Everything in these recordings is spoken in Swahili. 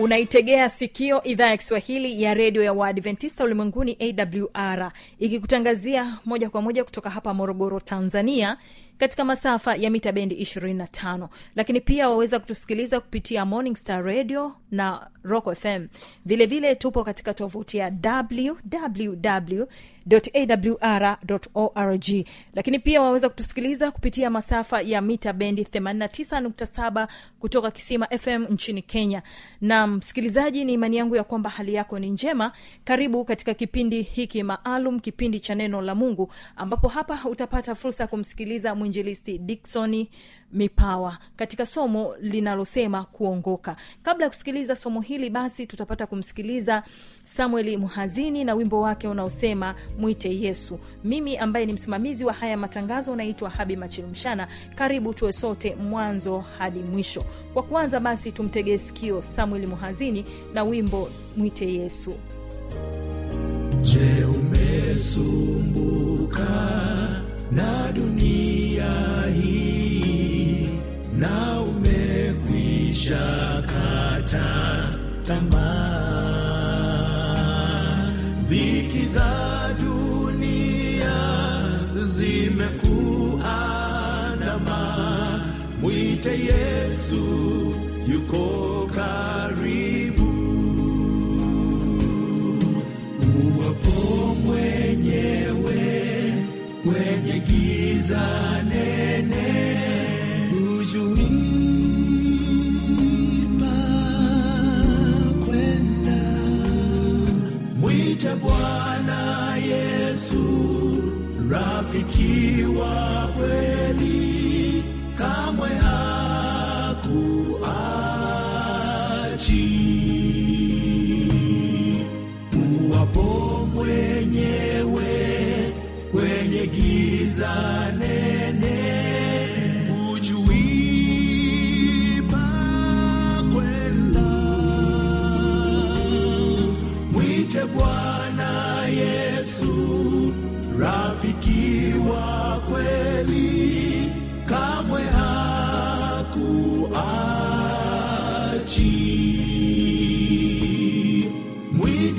unaitegea sikio idhaa ya kiswahili ya redio ya waadventista ulimwenguni awr ikikutangazia moja kwa moja kutoka hapa morogoro tanzania katika masafa ya mita bendi 25 lakini pia waweza kutusikiliza kupitia morning star radio na rock fm vilevile vile tupo katika tovuti ya www org. Lakini pia waweza kutusikiliza kupitia masafa ya mita bendi 89.7 kutoka kisima fm nchini kenya. Na msikilizaji ni imani yangu ya kwamba hali yako ni njema. Karibu katika kipindi hiki maalum kipindi cha neno la mungu ambapo hapa utapata fursa ya kumsikiliza mwinjilisti diksoni mipawa katika somo linalosema kuongoka. Kabla ya kusikiliza somo hili basi tutapata kumsikiliza samueli mhazini na wimbo wake unaosema mwite yesu. Mimi ambaye ni msimamizi wa haya matangazo naitwa habi machilumshana karibu tuwe sote mwanzo hadi mwisho. Kwa kwanza basi tumtegee sikio samueli mhazini na wimbo mwite yesu. Je, umesumbuka na dunia hii na umekwisha kata tamaa? Dhiki za dunia zimekuandama, mwite Yesu, yuko karibu uwapo mwenyewe kwenye giza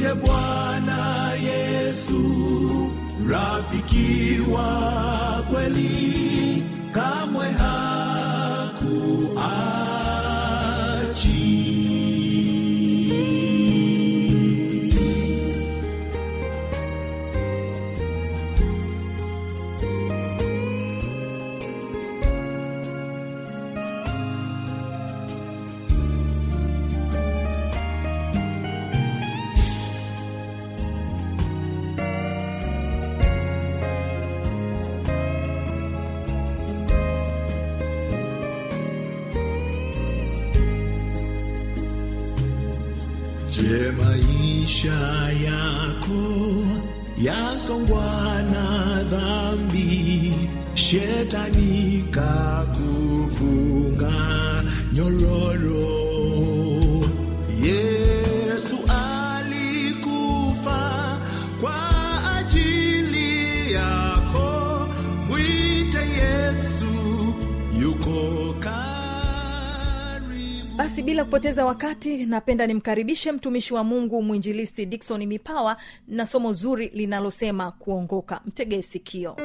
mwite bwana yesu rafiki wa kweli yasongwa na dhambi, shetani kupoteza wakati napenda nimkaribishe mtumishi wa mungu mwinjilisti dikson mipawa na somo zuri linalosema kuongoka mtegee sikio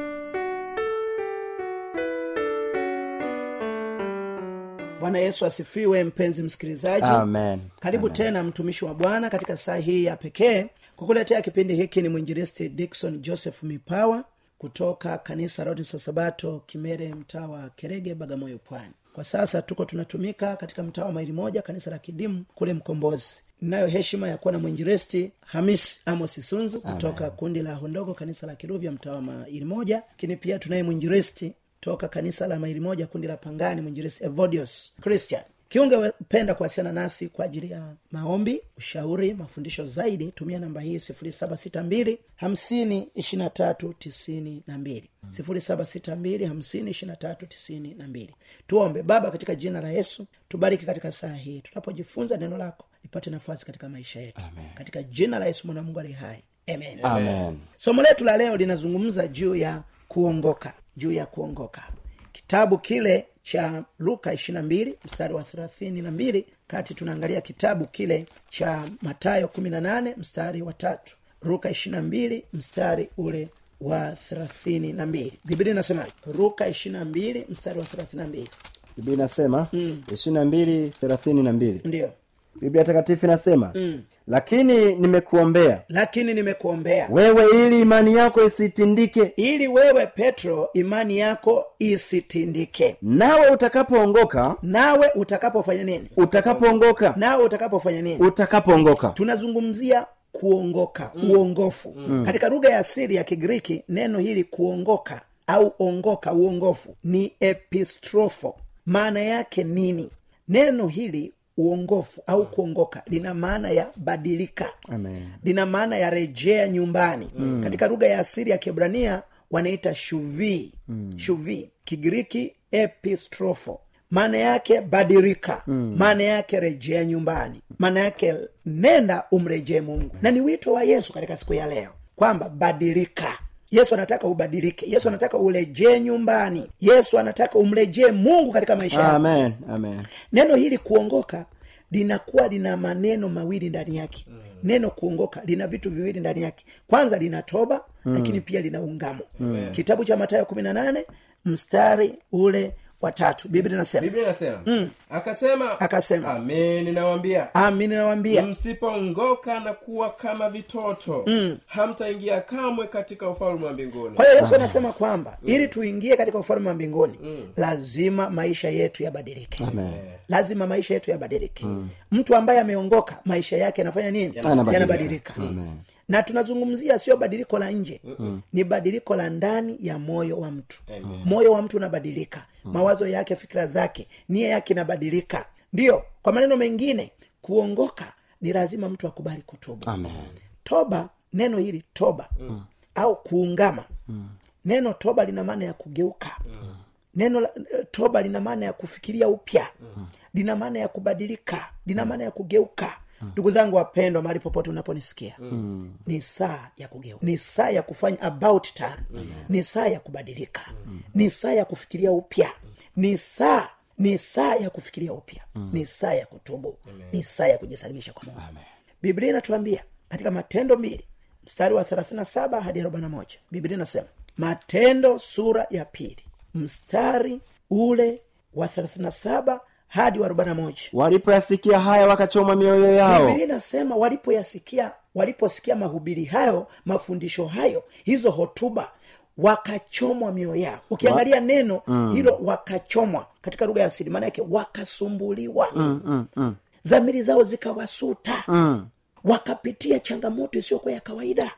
bwana yesu asifiwe mpenzi msikilizaji Amen. karibu Amen. tena mtumishi wa bwana katika saa hii ya pekee kukuletea kipindi hiki ni mwinjilisti dikson joseph mipawa kutoka kanisa rodiso sabato kimere mtaa wa kerege bagamoyo pwani kwa sasa tuko tunatumika katika mtaa wa maili moja kanisa la kidimu kule mkombozi. Ninayo heshima ya kuwa na mwinjilisti hamis amos sunzu kutoka kundi la hondogo kanisa la kiruvya mtaa wa maili moja. Lakini pia tunaye mwinjilisti toka kanisa la maili moja kundi la pangani mwinjilisti evodios christian kiunge penda kuwasiliana nasi kwa ajili ya maombi ushauri mafundisho zaidi tumia namba hii 762 52392 762 tuombe. Baba katika jina la yesu tubariki katika saa hii. Tunapojifunza neno lako lipate nafasi katika maisha yetu. Amen. katika jina la yesu mwana mungu ali hai. Amen. Amen. somo letu la leo linazungumza juu ya kuongoka. Juu ya kuongoka. Kitabu kile cha luka 22 mstari wa 32 kati tunaangalia kitabu kile cha matayo 18 mstari wa tatu. Luka 22 mstari ule wa 32 biblia inasema luka 22 mstari wa 32 biblia inasema ishiri na mbili thelathini na mbili. Ndiyo biblia takatifu inasema lakini nimekuombea lakini nimekuombea wewe ili imani yako isitindike. Ili wewe petro imani yako isitindike. Nawe utakapoongoka nawe utakapofanya nini? utakapoongoka. Nawe utakapofanya nini? Utakapoongoka. Tunazungumzia kuongoka mm. uongofu. Mm. katika lugha ya asili ya kigiriki neno hili kuongoka au ongoka uongofu ni epistrofo. Maana yake nini? Neno hili uongofu au kuongoka lina maana ya badilika. Amen. lina maana ya rejea nyumbani. Mm. katika lugha ya asili ya kibrania wanaita shuvi. Mm. shuvi kigiriki epistrofo maana yake badilika. Maana yake rejea nyumbani. Maana yake nenda umrejee mungu. Na ni wito wa yesu katika siku ya leo kwamba badilika yesu anataka ubadilike. Yesu anataka urejee nyumbani. Yesu anataka umrejee mungu katika maisha yako. Amen amen. Neno hili kuongoka linakuwa lina maneno mawili ndani yake. Mm. neno kuongoka lina vitu viwili ndani yake. Kwanza lina toba mm. lakini pia lina ungamo. Mm. kitabu cha matayo kumi na nane mstari ule wa tatu biblia inasema. Biblia inasema. Akasema Akasema. amini nawambia amini nawambia msipoongoka na kuwa kama vitoto mm. hamtaingia kamwe katika ufalme wa mbinguni. Kwa hiyo yesu anasema kwamba ili tuingie katika ufalme wa mbinguni lazima maisha yetu yabadilike. Lazima maisha yetu yabadilike. Mtu ambaye ameongoka maisha yake yanafanya nini? Yanabadilika. yanabadilika. Amen. Na tunazungumzia sio badiliko la nje. Mm ni badiliko la ndani ya moyo wa mtu. Moyo wa mtu unabadilika. Mawazo yake fikira zake nia yake inabadilika. Ndiyo kwa maneno mengine kuongoka ni lazima mtu akubali kutubu Amen. toba neno hili toba mm. au kuungama. Mm. neno toba lina maana ya kugeuka. Mm. neno la- toba lina maana ya kufikiria upya. Mm. lina maana ya kubadilika. Lina maana ya kugeuka ndugu zangu wapendwa mahali popote unaponisikia mm. ni saa ya kugeuka ni saa ya kufanya about turn mm. ni saa ya kubadilika mm. ni saa ya kufikiria upya ni saa ni saa ya kufikiria upya mm. ni saa ya kutubu ni saa ya kujisalimisha kwa mungu biblia inatuambia katika matendo mbili mstari wa 37 hadi 41 biblia inasema matendo sura ya pili mstari ule wa 37 hadi wa 41 walipoyasikia haya wakachoma mioyo yao. Biblia inasema walipoyasikia waliposikia mahubiri hayo mafundisho hayo hizo hotuba wakachomwa mioyo yao. Ukiangalia neno mm. hilo wakachomwa katika lugha ya asili maana yake wakasumbuliwa. Mm, mm, mm. zamiri zao zikawasuta. Mm. wakapitia changamoto isiyokuwa ya kawaida.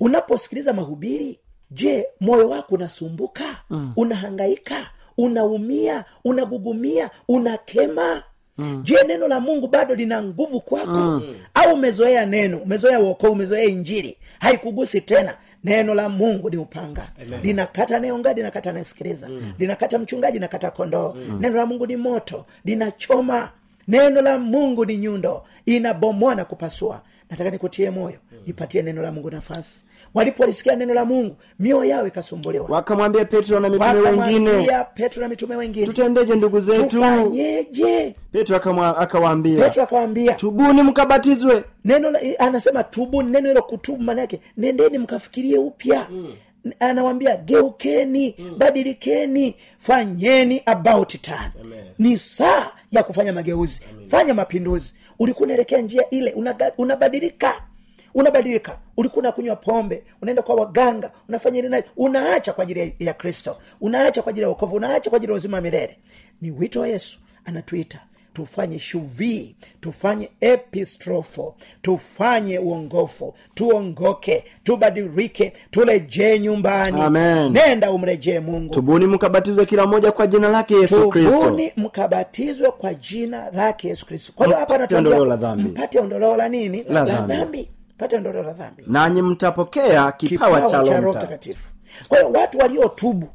Unaposikiliza mahubiri je moyo wako unasumbuka? Mm. unahangaika unaumia unagugumia unakema. Mm. je neno la mungu bado lina nguvu kwako? Mm. au umezoea neno umezoea uokoo umezoea injili? Haikugusi tena. Neno la mungu ni upanga. Linakata neonga linakata anayesikiliza mm. linakata mchungaji linakata kondoo. Mm. neno la mungu ni moto linachoma. Neno la mungu ni nyundo inabomoa na kupasua nataka nikutie moyo nipatie neno la mungu nafasi. Walipolisikia neno la mungu mioyo yao ikasumbuliwa. Wakamwambia petro na mitume wengine petro na mitume wengine tutendeje ndugu zetu? Tufanyeje? Petro akawaambia petro akawaambia tubuni mkabatizwe. Neno anasema tubuni neno hilo kutubu maana yake nendeni mkafikirie upya. Mm. anawambia geukeni mm. badilikeni fanyeni about time. Ni saa ya kufanya mageuzi. Fanya mapinduzi. Ulikuwa unaelekea njia ile unabadilika. Unabadilika. Ulikuwa unakunywa pombe unaenda kwa waganga unafanya ili unaacha kwa ajili ya- ya kristo. Unaacha kwa ajili ya wokovu. Unaacha kwa ajili ya uzima wa milele. Ni wito wa yesu. Anatuita tufanye shuvii tufanye epistrofo tufanye uongofu tuongoke tubadilike turejee nyumbani. Amen. nenda umrejee mungu. Tubuni mkabatizwe kila mmoja kwa jina lake yesu kristobuni mkabatizwe kwa jina lake yesu kristo. Kwa hiyo hapa Mpate ondoleo la dhambi. mpate ondoleo la nini? La dhambi. pate ondoleo la dhambi. Nanyi mtapokea kipawa cha roho mtakatifu. Kwa hiyo watu waliotubu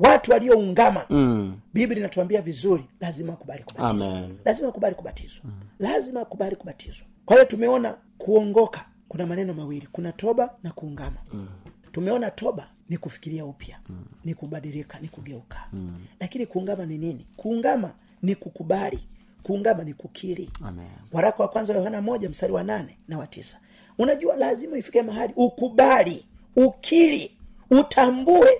watu walioungama mm. biblia inatuambia vizuri lazima akubali kubatizwa Amen. lazima akubali kubatizwa mm. lazima akubali kubatizwa kwa hiyo tumeona kuongoka kuna maneno mawili kuna toba na kuungama mm. tumeona toba ni kufikiria upya mm. ni kubadilika ni kugeuka mm. lakini kuungama ni nini kuungama ni kukubali kuungama ni kukiri Amen. waraka wa kwanza wa yohana moja mstari wa nane na wa tisa unajua lazima ifike mahali ukubali ukiri utambue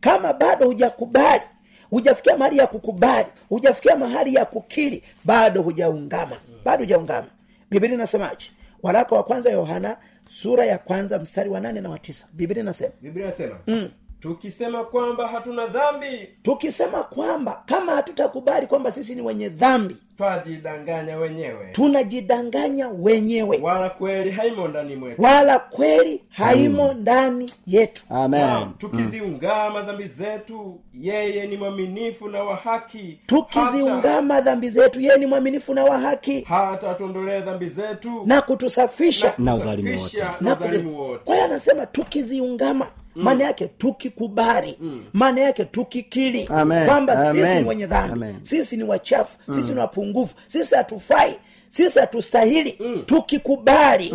kama bado hujakubali hujafikia mahali ya kukubali hujafikia mahali ya kukiri bado hujaungama. Bado hujaungama. Biblia inasemaje? Waraka wa kwanza yohana sura ya kwanza mstari wa nane na wa tisa. Biblia inasema? Biblia inasema mm. Tukisema kwamba hatuna dhambi tukisema kwamba kama hatutakubali kwamba sisi ni wenye dhambi twajidanganya wenyewe. tunajidanganya wenyewe. Wala kweli haimo ndani mwetu. Wala kweli haimo ndani yetu. Amen. Tukiziungama tukiziungama dhambi zetu yeye ni mwaminifu na wa haki. Tukiziungama dhambi zetu yeye ni mwaminifu na wa haki. hata hata dhambi zetu na kutusafisha. Na udhalimu wote. Kwa hiyo anasema tukiziungama maana yake tukikubali maana yake tukikiri kwamba sisi ni wenye dhambi sisi ni wachafu sisi ni wapungufu sisi hatufai sisi hatustahili. Tukikubali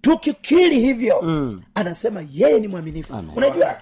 tukikiri hivyo anasema yeye ni mwaminifu. Unajua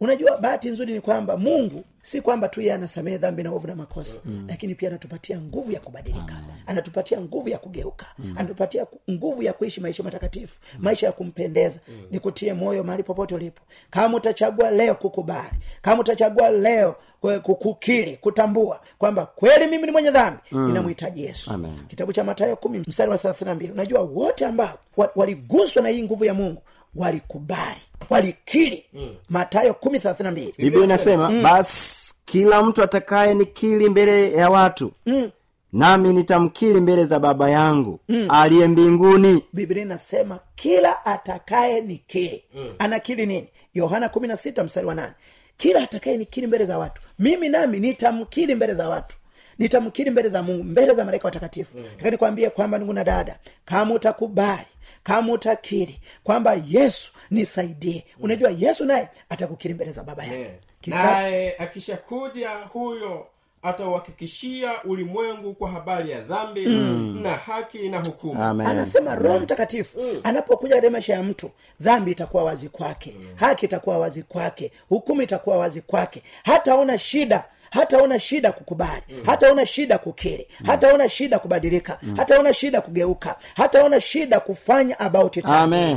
unajua bahati nzuri ni kwamba mungu si kwamba tu yeye anasamehe dhambi na ovu na makosa mm. lakini pia anatupatia nguvu ya kubadilika anatupatia nguvu ya kugeuka mm. anatupatia nguvu ya kuishi maisha matakatifu mm. maisha ya kumpendeza mm. nikutie moyo mahali popote ulipo kama utachagua leo kukubali kama utachagua leo kwe- kutambua kwamba kweli mimi ni mwenye dhambi mm. ninamhitaji yesu Amen. kitabu cha matayo kumi mstari wa thelathina mbili unajua wote ambao waliguswa na hii nguvu ya mungu walikubali walikiri mm. matayo kumi thelathina mbili biblia inasema basi kila mtu atakaye nikili mbele ya watu mm. nami nitamkiri mbele za baba yangu mm. aliye mbinguni biblia inasema kila atakaye nikiri mm. anakiri nini yohana kumi na sita mstari wa nane kila atakaye nikiri mbele za watu mimi nami nitamkiri mbele za watu nitamkiri mbele za mungu mbele za malaika watakatifu. Mm. taka nikwambie kwamba ndugu na dada kama utakubali kama utakiri kwamba yesu nisaidie mm. unajua yesu naye atakukiri mbele za baba yake. Kita- naye akishakuja huyo atauhakikishia ulimwengu kwa habari ya dhambi mm. na haki na hukumu. Amen. anasema roho mtakatifu anapokuja katika maisha ya mtu dhambi itakuwa wazi kwake. Haki itakuwa wazi kwake. Hukumu itakuwa wazi kwake. Hataona shida hataona shida kukubali. Hataona shida kukiri. Hataona shida kubadilika. Hataona shida kugeuka. Hataona shida kufanya about it.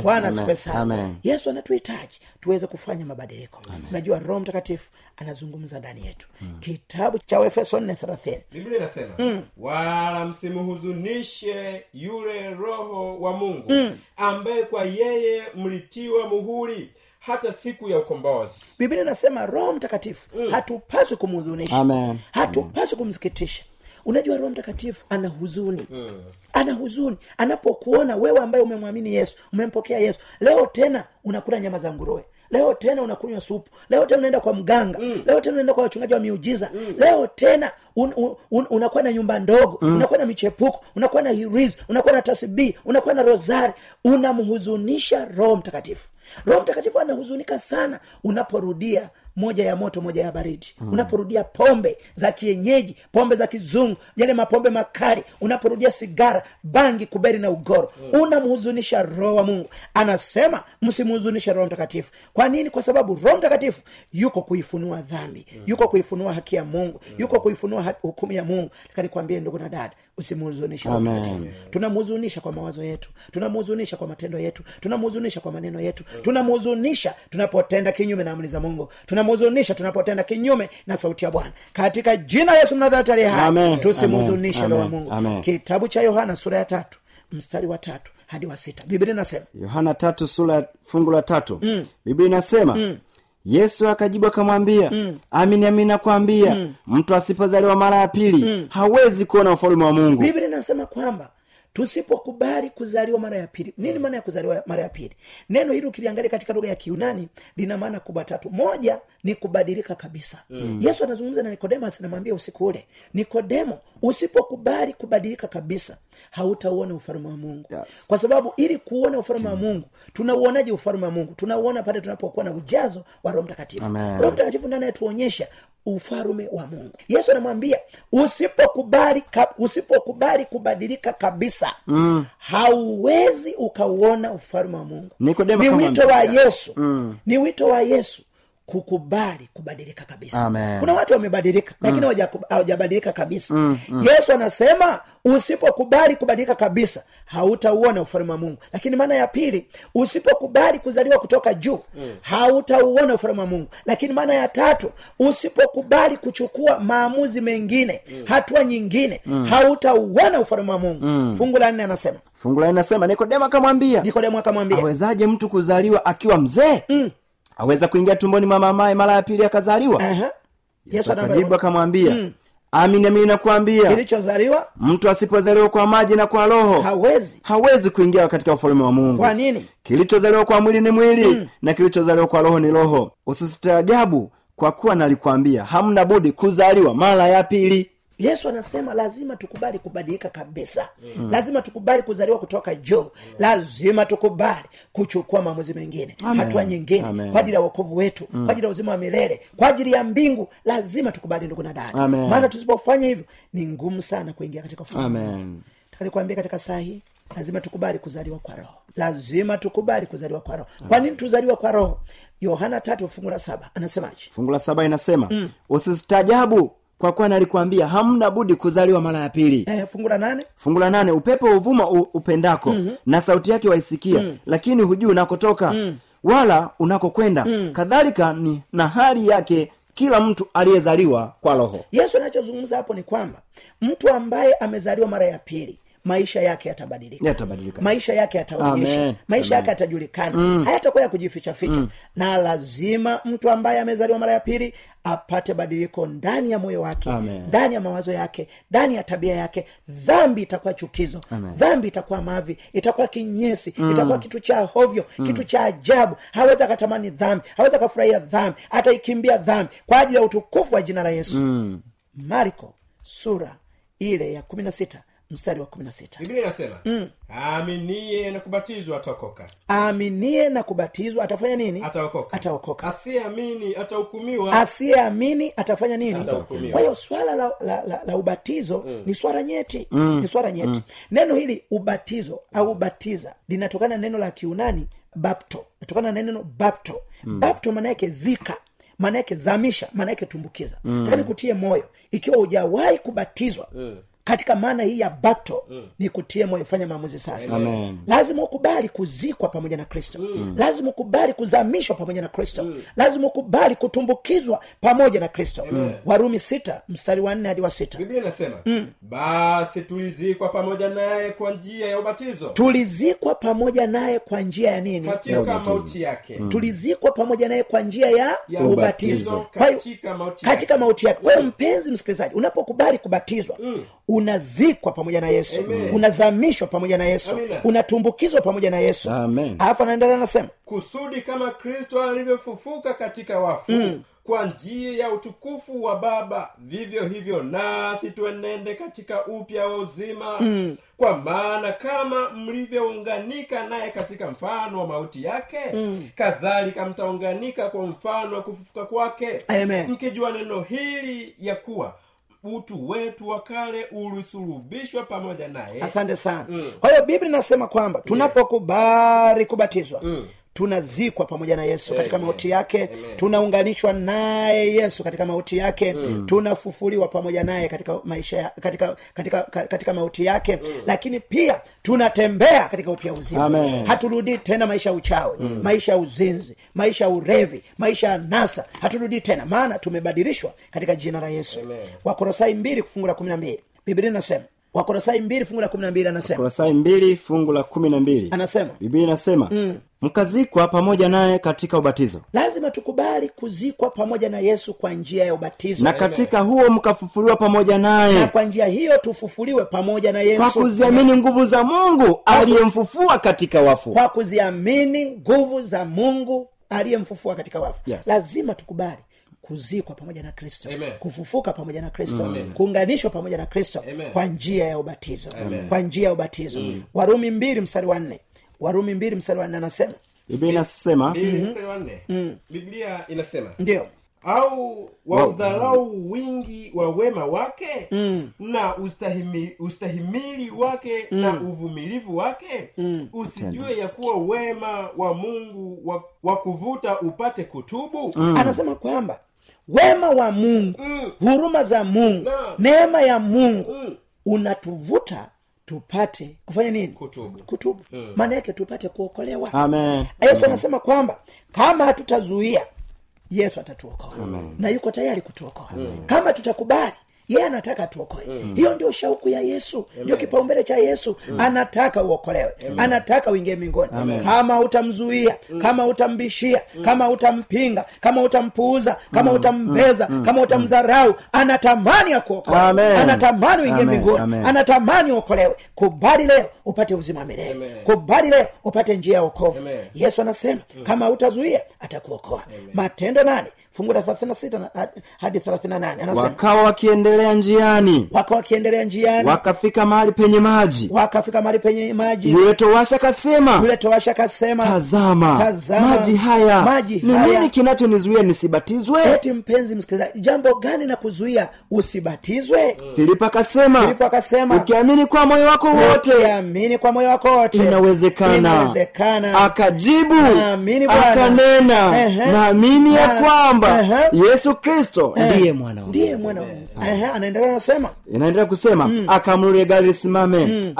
Bwana yesu anatuhitaji tuweze kufanya mabadiliko. Unajua roho mtakatifu anazungumza ndani yetu. Kitabu cha waefeso nne thelathini. Biblia inasema wala msimhuzunishe yule roho wa mungu ambaye kwa yeye mlitiwa muhuri hata siku ya ukombozi. Biblia inasema roho mtakatifu hatupaswi kumhuzunisha hatupaswi kumsikitisha. Unajua roho mtakatifu ana huzuni. Ana huzuni. Anapokuona wewe ambaye umemwamini yesu umempokea yesu leo tena unakula nyama za nguruwe leo tena unakunywa supu. Leo tena unaenda kwa mganga. Mm. leo tena unaenda kwa wachungaji wa miujiza. Mm. leo tena un, un, un, unakuwa na nyumba ndogo. Mm. unakuwa na michepuko. Unakuwa na hiriz unakuwa na tasbii unakuwa na rosari unamhuzunisha roho mtakatifu. Roho mtakatifu anahuzunika sana unaporudia moja ya moto moja ya baridi mm. unaporudia pombe za kienyeji pombe za kizungu yale mapombe makali unaporudia sigara bangi kuberi na ugoro mm. unamhuzunisha roho wa mungu anasema msimhuzunishe roho mtakatifu kwa nini kwa sababu roho mtakatifu yuko kuifunua dhambi mm. yuko kuifunua haki ya mungu mm. yuko kuifunua hukumu ya mungu lakini ndugu na dada usimhuzunishe tunamhuzunisha kwa mawazo yetu. Tunamhuzunisha kwa matendo yetu. Tunamhuzunisha kwa maneno yetu. Tunamhuzunisha tunapotenda kinyume na amri za mungu. Tunamhuzunisha tunapotenda kinyume na sauti ya bwana. Katika jina yesu mnadharati aliye hai tusimhuzunishe roho mungu. Amen. kitabu cha yohana sura ya tatu mstari wa tatu hadi wa sita. Biblia inasema yohana tatu sura fungu la tatu. Mm. biblia inasema mm. Yesu akajibu akamwambia mm. amini amini nakwambia mm. mtu asipozaliwa mara ya pili mm. hawezi kuona ufalume wa mungu biblia inasema kwamba tusipokubali kuzaliwa mara ya pili. Nini maana ya kuzaliwa mara ya pili? Neno hili ukiliangalia katika lugha ya kiunani lina maana kubwa tatu. Moja ni kubadilika kabisa. Mm. yesu anazungumza na nikodemas anamwambia usiku ule nikodemo usipokubali kubadilika kabisa hautauona ufalme wa mungu. Yes. kwa sababu ili kuona ufalme wa mungu tunauonaje ufalme wa mungu? Tunauona pale tunapokuwa na ujazo wa roho mtakatifu. Roho mtakatifu ndiye anayetuonyesha ufalume wa mungu. Yesu anamwambia usipokubali usipokubali kubadilika kabisa mm. hauwezi ukauona ufalume wa mungu. Ni wito wa yesu. Mm. ni wito wa yesu kukubali kubadilika kabisa Amen. kuna watu wamebadilika lakini hawajaku- hawajabadilika kabisa mm, mm. yesu anasema usipokubali kubadilika kabisa hautauona ufalme wa mungu lakini maana ya pili usipokubali kuzaliwa kutoka juu mm. hautauona ufalme wa mungu lakini maana ya tatu usipokubali kuchukua maamuzi mengine mm. hatua nyingine mm. hautauona ufalme wa mungu mm. fungu la nne anasema fungu la inasema nikodemo akamwambia nikodemo akamwambia awezaje mtu kuzaliwa akiwa mzee mm. Aweza kuingia tumboni mwa mamaye mara ya pili akazaliwa Aha. yesu yesu akajibu akamwambia mm. amini amini nakuambia kilichozaliwa mtu asipozaliwa kwa maji na kwa roho hawezi hawezi kuingia katika ufalume wa mungu kwa nini kilichozaliwa kwa mwili ni mwili mm. na kilichozaliwa kwa roho ni roho usistaajabu kwa kuwa nalikwambia hamna budi kuzaliwa mara ya pili yesu anasema lazima tukubali kubadilika kabisa. Mm. lazima tukubali kuzaliwa kutoka juu. Mm. lazima tukubali kuchukua maamuzi mengine. Hatua nyingine. Amen. kwa ajili ya wokovu wetu. Mm. kwa ajili ya uzima wa milele. Kwa ajili ya mbingu. Lazima tukubali ndugu na dada. Maana tusipofanya hivyo ni ngumu sana kuingia katika takanikwambia katika saa hii lazima tukubali kuzaliwa kwa roho. Lazima tukubali kuzaliwa kwa roho. Kwa nini tuzaliwa kwa roho? Yohana tatu fungu la saba. Anasemaje? Fungu la saba inasema mm. usistaajabu kwa kuwa nalikwambia hamna budi kuzaliwa mara ya pili eh, fungu la nane fungu la nane upepo huvuma upendako mm-hmm. na sauti yake waisikia mm. lakini hujui unakotoka mm. wala unakokwenda mm. kadhalika ni na hali yake kila mtu aliyezaliwa kwa roho yesu anachozungumza hapo ni kwamba mtu ambaye amezaliwa mara ya pili maisha yake yatabadilika Yatabadilika. maisha yake yataonyesha Amen. maisha yake yatajulikana mm. hayatakuwa ya kujifichaficha mm. na lazima mtu ambaye amezaliwa mara ya pili apate badiliko ndani ya moyo wake ndani ya mawazo yake ndani ya tabia yake dhambi itakuwa chukizo Amen. dhambi itakuwa mavi itakuwa kinyesi mm. itakuwa kitu cha hovyo mm. kitu cha ajabu hawezi akatamani dhambi hawezi akafurahia dhambi ataikimbia dhambi kwa ajili ya utukufu wa jina la yesu mm. marko sura ile ya kumi na sita mstari wa kumi na sita. Biblia inasema mm. aaminie na kubatizwa ataokoka. Aaminie na kubatizwa atafanya nini? Ataokoka. Ataokoka. Asiyeamini atahukumiwa. Asiyeamini atafanya nini? Kwa hiyo swala la, la, la, la ubatizo mm. ni swala nyeti. Mm. ni swala nyeti. Mm. neno hili ubatizo au ubatiza linatokana na neno la kiunani bapto. Natokana na neno bapto. Mm. bapto maana yake zika maana yake zamisha maana yake tumbukiza. Mm. taka nikutie moyo. Ikiwa hujawahi kubatizwa mm katika maana hii ya bapto mm. ni kutie moyo fanya maamuzi sasa Amen. lazima ukubali kuzikwa pamoja na kristo mm. lazima ukubali kuzamishwa pamoja na kristo mm. lazima ukubali kutumbukizwa pamoja na kristo mm. warumi sita mstari wa nne hadi wa sita biblia inasema mm. basi tulizikwa pamoja naye kwa njia ya ubatizo tulizikwa pamoja naye kwa njia ya nini katika mauti yake tulizikwa pamoja naye kwa njia ya, Ya ubatizo ubatizo katika mauti katika yake. mauti yake kwa hiyo mpenzi msikilizaji unapokubali kubatizwa mm. Unazikwa pamoja na yesu Amen. unazamishwa pamoja na yesu Amina. unatumbukizwa pamoja na yesu alafu anaendelea anasema kusudi kama kristo alivyofufuka katika wafu mm. kwa njia ya utukufu wa baba vivyo hivyo nasi tuenende katika upya wa uzima mm. kwa maana kama mlivyounganika naye katika mfano wa mauti yake mm. kadhalika mtaunganika kwa mfano wa kufufuka kwake mkijua neno hili ya kuwa utu wetu wa kale ulisulubishwa pamoja naye. Asante sana. Kwa hiyo biblia inasema kwamba tunapokubali kubatizwa tunazikwa pamoja na yesu katika mauti yake tunaunganishwa naye yesu katika mauti yake tunafufuliwa pamoja naye katika maisha ya, katika, katika, ka- katika mauti yake. Lakini pia tunatembea katika upya uzima. Haturudii tena maisha ya uchawi maisha ya uzinzi maisha ya urevi maisha ya nasa haturudii tena maana tumebadilishwa katika jina la yesu. Wakorosai mbili kufungu la kumi na mbili. Biblia inasema wakorosai mbili fungu la kumi na mbili anasema. Kolosai mbili fungu la kumi na mbili. Anasema. Biblia inasema mkazikwa pamoja naye katika ubatizo. Lazima tukubali kuzikwa pamoja na yesu kwa njia ya ubatizo. Na katika huo mkafufuliwa pamoja na naye kwa njia hiyo tufufuliwe pamoja na kwa kuziamini nguvu za mungu aliyemfufua katika wafu. Kwa kuziamini nguvu za mungu aliyemfufua katika wafu. Yes. lazima tukubali kuzikwa pamoja na kristo. Amen. kufufuka pamoja na kristo. Kuunganishwa pamoja na kristo. Amen. kwa njia ya ubatizo. Kwa njia ya ubatizo. Warumi mbili mstari wa nne warumi mbili mstari wa nne anasema. Biblia inasema mbili mstari wa nne. Biblia inasema ndio. Au waudharau wingi wa wema wake na ustahimili, ustahimili wake na uvumilivu wake? Usijue ya kuwa wema wa mungu wa, wa kuvuta upate kutubu? Anasema kwamba wema wa mungu Mm. huruma za mungu na. neema ya mungu Mm. unatuvuta tupate. Kufanya nini? Kutubu. kutubu. Maana yake tupate kuokolewa. Amen. Yesu anasema kwamba kama hatutazuia yesu atatuokoa. Na yuko tayari kutuokoa. Kama tutakubali yeye anataka tuokoe. Hiyo ndio shauku ya yesu. Ndio kipaumbele cha yesu. Anataka uokolewe. Anataka uingie mbinguni. Kama utamzuia kama utambishia kama utampinga kama utampuuza kama utambeza kama utamdharau anatamani akuokoe. Anatamani uingie mingoni mbinguni. Anatamani uokolewe. Kubali leo upate uzima milele. Kubali leo upate njia ya wokovu. Yesu anasema kama utazuia atakuokoa. Matendo nane fungu la thelathina sita hadi- thelathina 38 anasema wakawa wakiendelea njiani. wakawa wakiendelea njiani. Wakafika mahali penye maji. Wakafika mahali penye maji. Yule towasha kasema yule toasha kasema tazama, Tazama, maji haya. maji ni nini kinachonizuia nisibatizwe? Eti mpenzi msikilizaji jambo gani na kuzuia usibatizwe? Filipo akasema filipo akasema ukiamini kwa moyo wako wote. Ukiamini kwa moyo wako wote. Inawezekana. Inawezekana. Akajibu Naamini Bwana. akanena naamini ya Na- kwamba Ehe. yesu kristo ndiye mwana ndiye mwana anaendelea anasema. Inaendelea kusema mm. akamrulia gari lisimame mm.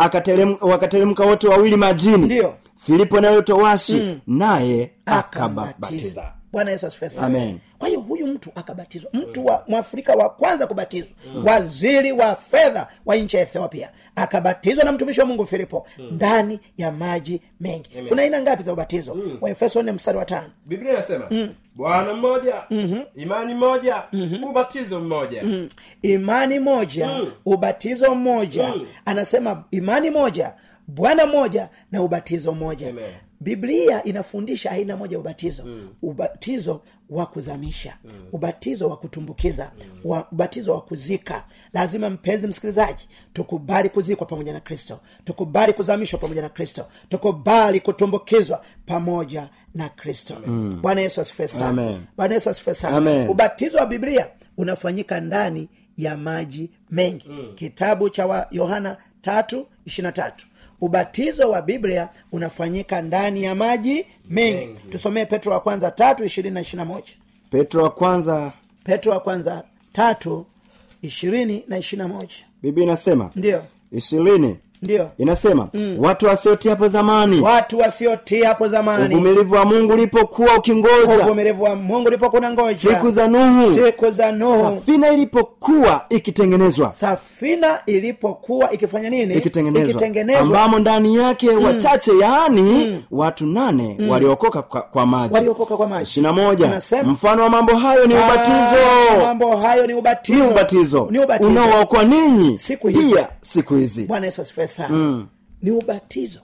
wakateremka wote wawili majini. Ndiyo. filipo nayo towashi naye akababatiza bwana yesu asifiwe Amen. kwa hiyo huyu mtu akabatizwa. Mtu wa mwafrika wa kwanza kubatizwa. Waziri wa fedha wa nchi ya ethiopia. Akabatizwa na mtumishi wa mungu filipo ndani ya maji mengi. Kuna aina ngapi za ubatizo? Waefeso nne mstari wa tano. Biblia inasema bwana mmoja imani moja ubatizo mmoja. Imani moja ubatizo mmoja. Anasema imani moja bwana mmoja na ubatizo mmoja Amen. biblia inafundisha aina moja ya ubatizo. Mm. ubatizo wa kuzamisha. Mm. ubatizo wa kutumbukiza. Mm. wa, ubatizo wa kuzika. Lazima mpenzi msikilizaji tukubali kuzikwa pamoja na kristo. Tukubali kuzamishwa pamoja na kristo. Tukubali kutumbukizwa pamoja na kristo. Mm. bwana yesu sana. Bwana yesu asifiwe sana. Ubatizo wa biblia unafanyika ndani ya maji mengi. Mm. kitabu cha yohana tatu ishirina tatu. Ubatizo wa biblia unafanyika ndani ya maji mengi. Tusomee petro wa kwanza tatu ishirini na ishirina moja. Petro wa kwanza. Petro wa kwanza tatu ishirini na ishirina moja. Biblia inasema ndio. ishirini ndiyo inasema mm. watu wasiotii hapo zamani. Watu wasiotii hapo zamani. Uvumilivu wa mungu ulipokuwa ukingoja. Uvumilivu wa mungu ulipokuwa ngoja siku za nuhu. Siku za nuhu. Safina ilipokuwa ikitengenezwa. Safina ilipokuwa ikifanya nini? Ikitengenezwa. Ikitengenezwa. Ambamo ndani yake wachache yaani watu nane waliokoka kwa, kwa maji. Waliokoka kwa maji. Ishirina moja. Anasema, mfano wa mambo hayo ni ubatizo. mambo hayo ni ni ubatizo. Ubatizo ni ubatizo. Unaowaokoa ninyi Siku hizi. pia siku hizi. Bwana yesu asifiwe sana. Ni ubatizo.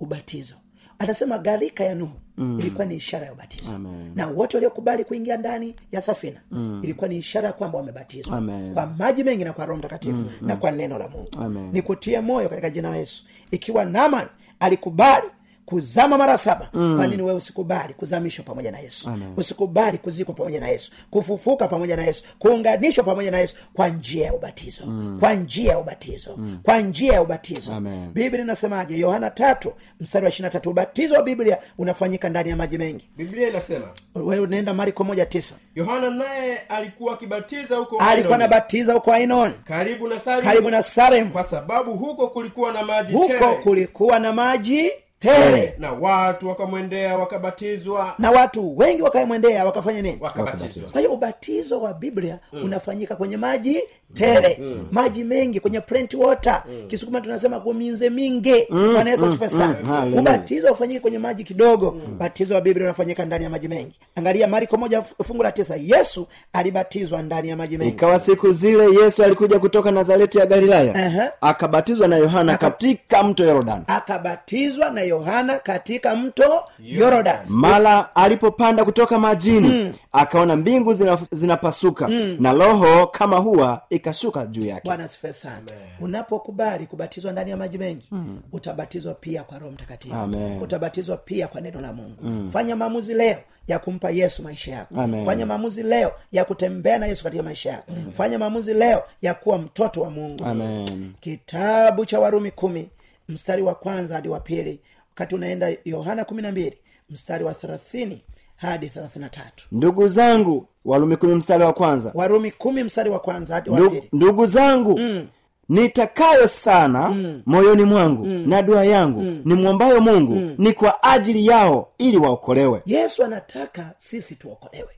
Ubatizo. Anasema gharika ya nuhu ilikuwa ni ishara ya ubatizo. Amen. na wote waliokubali kuingia ndani ya safina ilikuwa ni ishara ya kwamba wamebatizwa. Kwa maji mengi na kwa roho mtakatifu na kwa neno la mungu. Amen. nikutie moyo katika jina la yesu. Ikiwa naman alikubali kuzama mara saba mm. kwa nini wewe usikubali kuzamishwa pamoja na yesu. Amen. usikubali kuzikwa pamoja na yesu kufufuka pamoja na yesu kuunganishwa pamoja na yesu kwa njia ya ubatizo. Mm. kwa njia ya ubatizo. Mm. kwa njia ya ubatizo. Amen. biblia inasemaje? Yohana tatu mstari wa ishirina tatu. Ubatizo wa biblia unafanyika ndani ya maji mengi. Biblia inasema unaenda mariko moja tisa. Yohana naye alikuwa akibatiza huko alikuwa anabatiza huko ainon karibu na Salimu, karibu na saremu kwa sababu huko kulikuwa na maji huko tele. kulikuwa na maji tele. Na watu wakamwendea wakabatizwa. Na watu wengi wakamwendea wakafanya nini? Wakabatizwa. Kwa hiyo ubatizo wa biblia mm. unafanyika kwenye maji tele mm. maji mengi kwenye plant water mm. kisukuma tunasema kuminze mingi bwana yesu asifiwe sana mm. Ubatizo ufanyike kwenye maji kidogo mm. batizo wa biblia unafanyika ndani ya maji mengi angalia mariko moja fungu la tisa yesu alibatizwa ndani ya maji mengi ikawa siku zile yesu alikuja kutoka nazareti ya galilaya Aha. akabatizwa na yohana katika mto yorodani akabatizwa na yohana katika mto yorodani mara alipopanda kutoka majini mm. akaona mbingu zina, zinapasuka mm. na roho kama huwa ikashuka juu yake bwana sana unapokubali kubatizwa ndani ya maji mengi mm. utabatizwa pia kwa roho mtakatifu Amen. utabatizwa pia kwa neno la mungu mm. fanya maamuzi leo ya kumpa yesu maisha yako Amen. fanya maamuzi leo ya kutembea na yesu katika maisha yako Amen. fanya maamuzi leo ya kuwa mtoto wa mungu Amen. kitabu cha warumi kumi mstari wa kwanza hadi wa pili wakati unaenda yohana kumi na mbili mstari wa thelathini hadi thelathini na tatu. Ndugu zangu warumi kumi mstari wa kwanza. Warumi kumi mstari wa kwanza hadi wa pili. ndugu zangu mm. Nitakayo sana mm. moyoni mwangu mm. na dua yangu mm. nimwombayo mungu mm. ni kwa ajili yao ili waokolewe yesu anataka sisi tuokolewe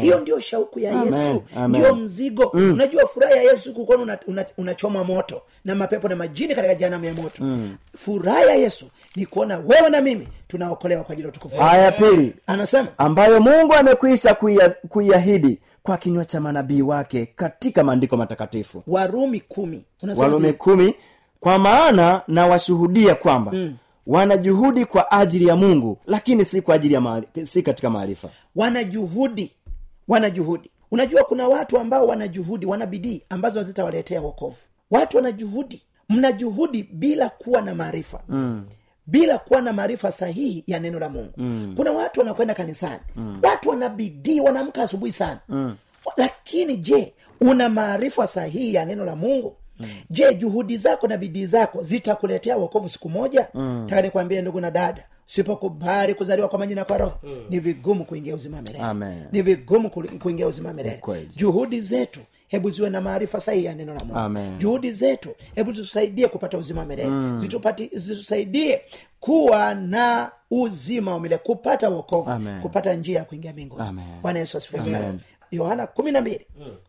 hiyo ndio shauku ya Amen. yesu ndio mzigo mm. unajua furaha ya yesu kukuona unachoma una, unachoma moto na mapepo na majini katika janamu ya moto mm. furaha ya yesu ni kuona wewe na mimi tunaokolewa kwa ajili ya utukufu wake. aya pili anasema ambayo mungu amekwisha kuia- kuiahidi kwa kinywa cha manabii wake katika maandiko matakatifu. Warumi kumi. Warumi kumi kwa maana na washuhudia kwamba mm. wanajuhudi kwa ajili ya mungu lakini si kwa ajili ya maali, si katika maarifa. Wana juhudi wana juhudi. Unajua kuna watu ambao wana juhudi wana bidii ambazo hazitawaletea wokovu. Watu wana juhudi. Mna juhudi bila kuwa na maarifa. Mm bila kuwa na maarifa sahihi ya neno la mungu mm. kuna watu wanakwenda kanisani mm. watu wana bidii wanaamka asubuhi sana mm. lakini je una maarifa sahihi ya neno la mungu mm. je juhudi zako na bidii zako zitakuletea wokovu siku moja mm. taka nikwambie ndugu na dada usipokubali kuzaliwa kwa majina kwa roho mm. ni vigumu kuingia uzima milele ni vigumu kuingia uzima milele juhudi zetu hebu ziwe na maarifa sahihi ya neno la mungu. Amen. juhudi zetu hebu zitusaidie kupata uzima wa milele. Mm. zitusaidie kuwa na uzima wa milele kupata wokovu kupata njia ya kuingia mbinguni. Bwana yesu asifiwe sana. Yohana kumi na mbili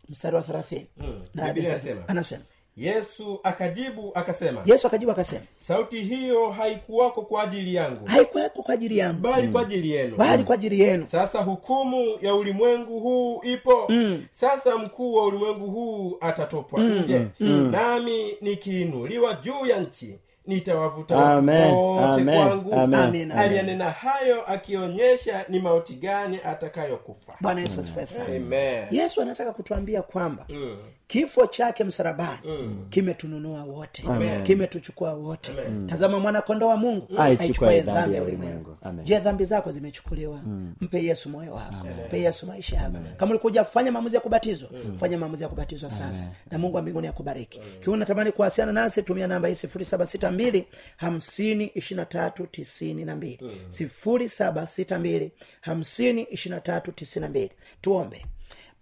mstari wa thelathini. Na Biblia hadi- inasema. anasema yesu akajibu akasema yesu akajibu akasema sauti hiyo haikuwako kwa ajili yangu haikuwako kwa ajili yangu bali kwa ajili yenu. Bali kwa ajili yenu. Sasa hukumu ya ulimwengu huu ipo. Mm. sasa mkuu wa ulimwengu huu atatopwa mm. nje. Mm. nami nikiinuliwa juu ya nchi nitawavuta wote kwangu. Amen. Amen. hayo akionyesha ni mauti gani atakayokufa. Bwana yesu asifiwe sana. Yesu anataka kutuambia kwamba mm. Kifo chake msarabani mm. kimetununua wote kimetuchukua wote. Tazama mwanakondoo wa mungu Aichukue dhambi ya ulimwengu. Je dhambi zako zimechukuliwa? Mpe yesu moyo wako. Mpe yesu maisha yako. Kama ulikuja fanya maamuzi ya kubatizwa fanya maamuzi ya kubatizwa sasa. Na mungu wa mbinguni akubariki. Kiwa unatamani kuwasiliana nasi tumia namba hii sifuri saba sita mbili hamsini ishirina tatu tisini na mbili. Sifuri saba sita mbili hamsini ishirina tatu tisini na mbili. Tuombe.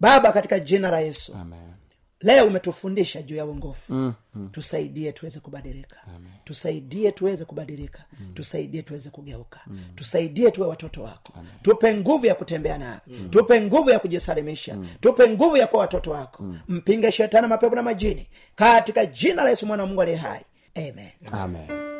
Baba katika jina la yesu. Amen. Leo umetufundisha juu ya uongofu mm, mm. tusaidie tuweze kubadilika Amen. tusaidie tuweze kubadilika mm. tusaidie tuweze kugeuka mm. tusaidie tuwe watoto wako Amen. tupe nguvu ya kutembea nayo mm. tupe nguvu ya kujisalimisha mm. tupe nguvu ya kuwa watoto wako mm. mpinge shetani mapepo na majini katika jina la yesu mwana wa mungu aliye hai amen Amen.